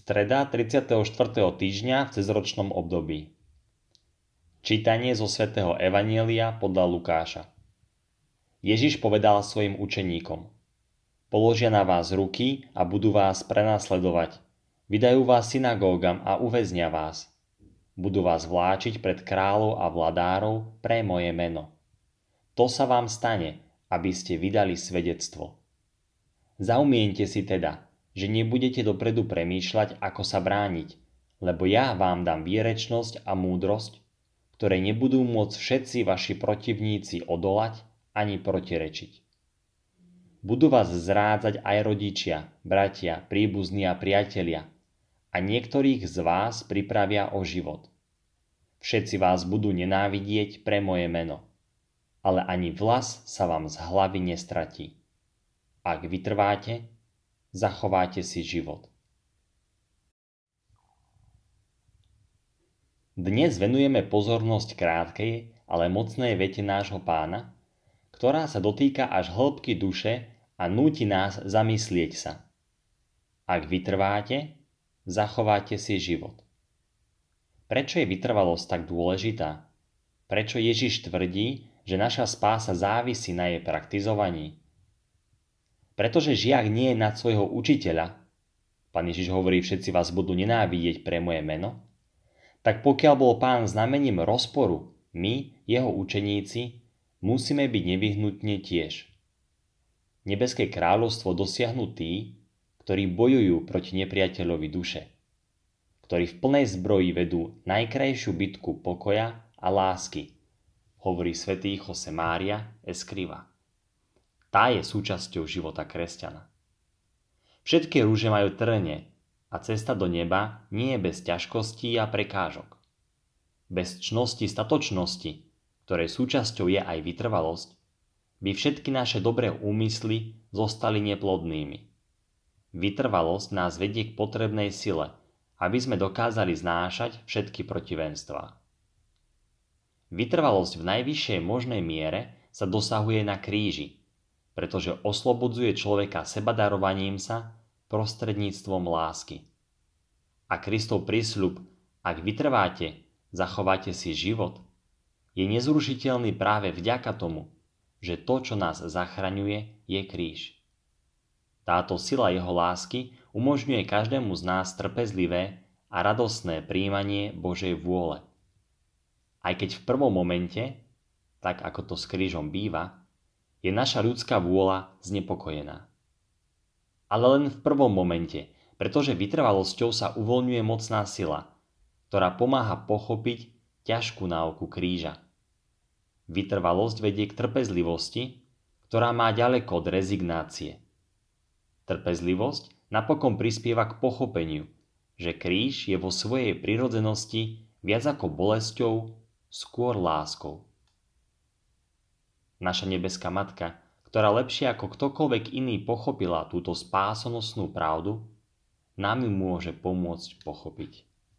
Streda 34. týždňa v cezročnom období. Čítanie zo svätého Evanielia podľa Lukáša. Ježiš povedal svojim učeníkom. Položia na vás ruky a budú vás prenasledovať. Vydajú vás synagógam a uväznia vás. Budú vás vláčiť pred kráľov a vladárov pre moje meno. To sa vám stane, aby ste vydali svedectvo. Zaumiente si teda, že nebudete dopredu premýšľať, ako sa brániť, lebo ja vám dám výrečnosť a múdrosť, ktoré nebudú môcť všetci vaši protivníci odolať ani protirečiť. Budú vás zrádzať aj rodičia, bratia, príbuzní a priatelia a niektorých z vás pripravia o život. Všetci vás budú nenávidieť pre moje meno, ale ani vlas sa vám z hlavy nestratí. Ak vytrváte, zachováte si život. Dnes venujeme pozornosť krátkej, ale mocnej vete nášho pána, ktorá sa dotýka až hĺbky duše a núti nás zamyslieť sa. Ak vytrváte, zachováte si život. Prečo je vytrvalosť tak dôležitá? Prečo Ježiš tvrdí, že naša spása závisí na jej praktizovaní? Pretože žiak nie je nad svojho učiteľa, pán Ježiš hovorí, všetci vás budú nenávidieť pre moje meno, tak pokiaľ bol pán znamením rozporu, my, jeho učeníci, musíme byť nevyhnutne tiež. Nebeské kráľovstvo dosiahnu tí, ktorí bojujú proti nepriateľovi duše, ktorí v plnej zbroji vedú najkrajšiu bitku pokoja a lásky, hovorí svätý Jose Mária Escriva. Tá je súčasťou života kresťana. Všetky rúže majú trne a cesta do neba nie je bez ťažkostí a prekážok. Bez čnosti statočnosti, ktorej súčasťou je aj vytrvalosť, by všetky naše dobré úmysly zostali neplodnými. Vytrvalosť nás vedie k potrebnej sile, aby sme dokázali znášať všetky protivenstvá. Vytrvalosť v najvyššej možnej miere sa dosahuje na kríži, pretože oslobodzuje človeka sebadarovaním sa prostredníctvom lásky. A Kristov prísľub, ak vytrváte, zachováte si život, je nezrušiteľný práve vďaka tomu, že to, čo nás zachraňuje, je kríž. Táto sila jeho lásky umožňuje každému z nás trpezlivé a radostné príjmanie Božej vôle. Aj keď v prvom momente, tak ako to s krížom býva, je naša ľudská vôľa znepokojená. Ale len v prvom momente, pretože vytrvalosťou sa uvoľňuje mocná sila, ktorá pomáha pochopiť ťažkú náuku kríža. Vytrvalosť vedie k trpezlivosti, ktorá má ďaleko od rezignácie. Trpezlivosť napokon prispieva k pochopeniu, že kríž je vo svojej prirodzenosti viac ako bolesťou, skôr láskou naša nebeská matka, ktorá lepšie ako ktokoľvek iný pochopila túto spásonosnú pravdu, nám ju môže pomôcť pochopiť.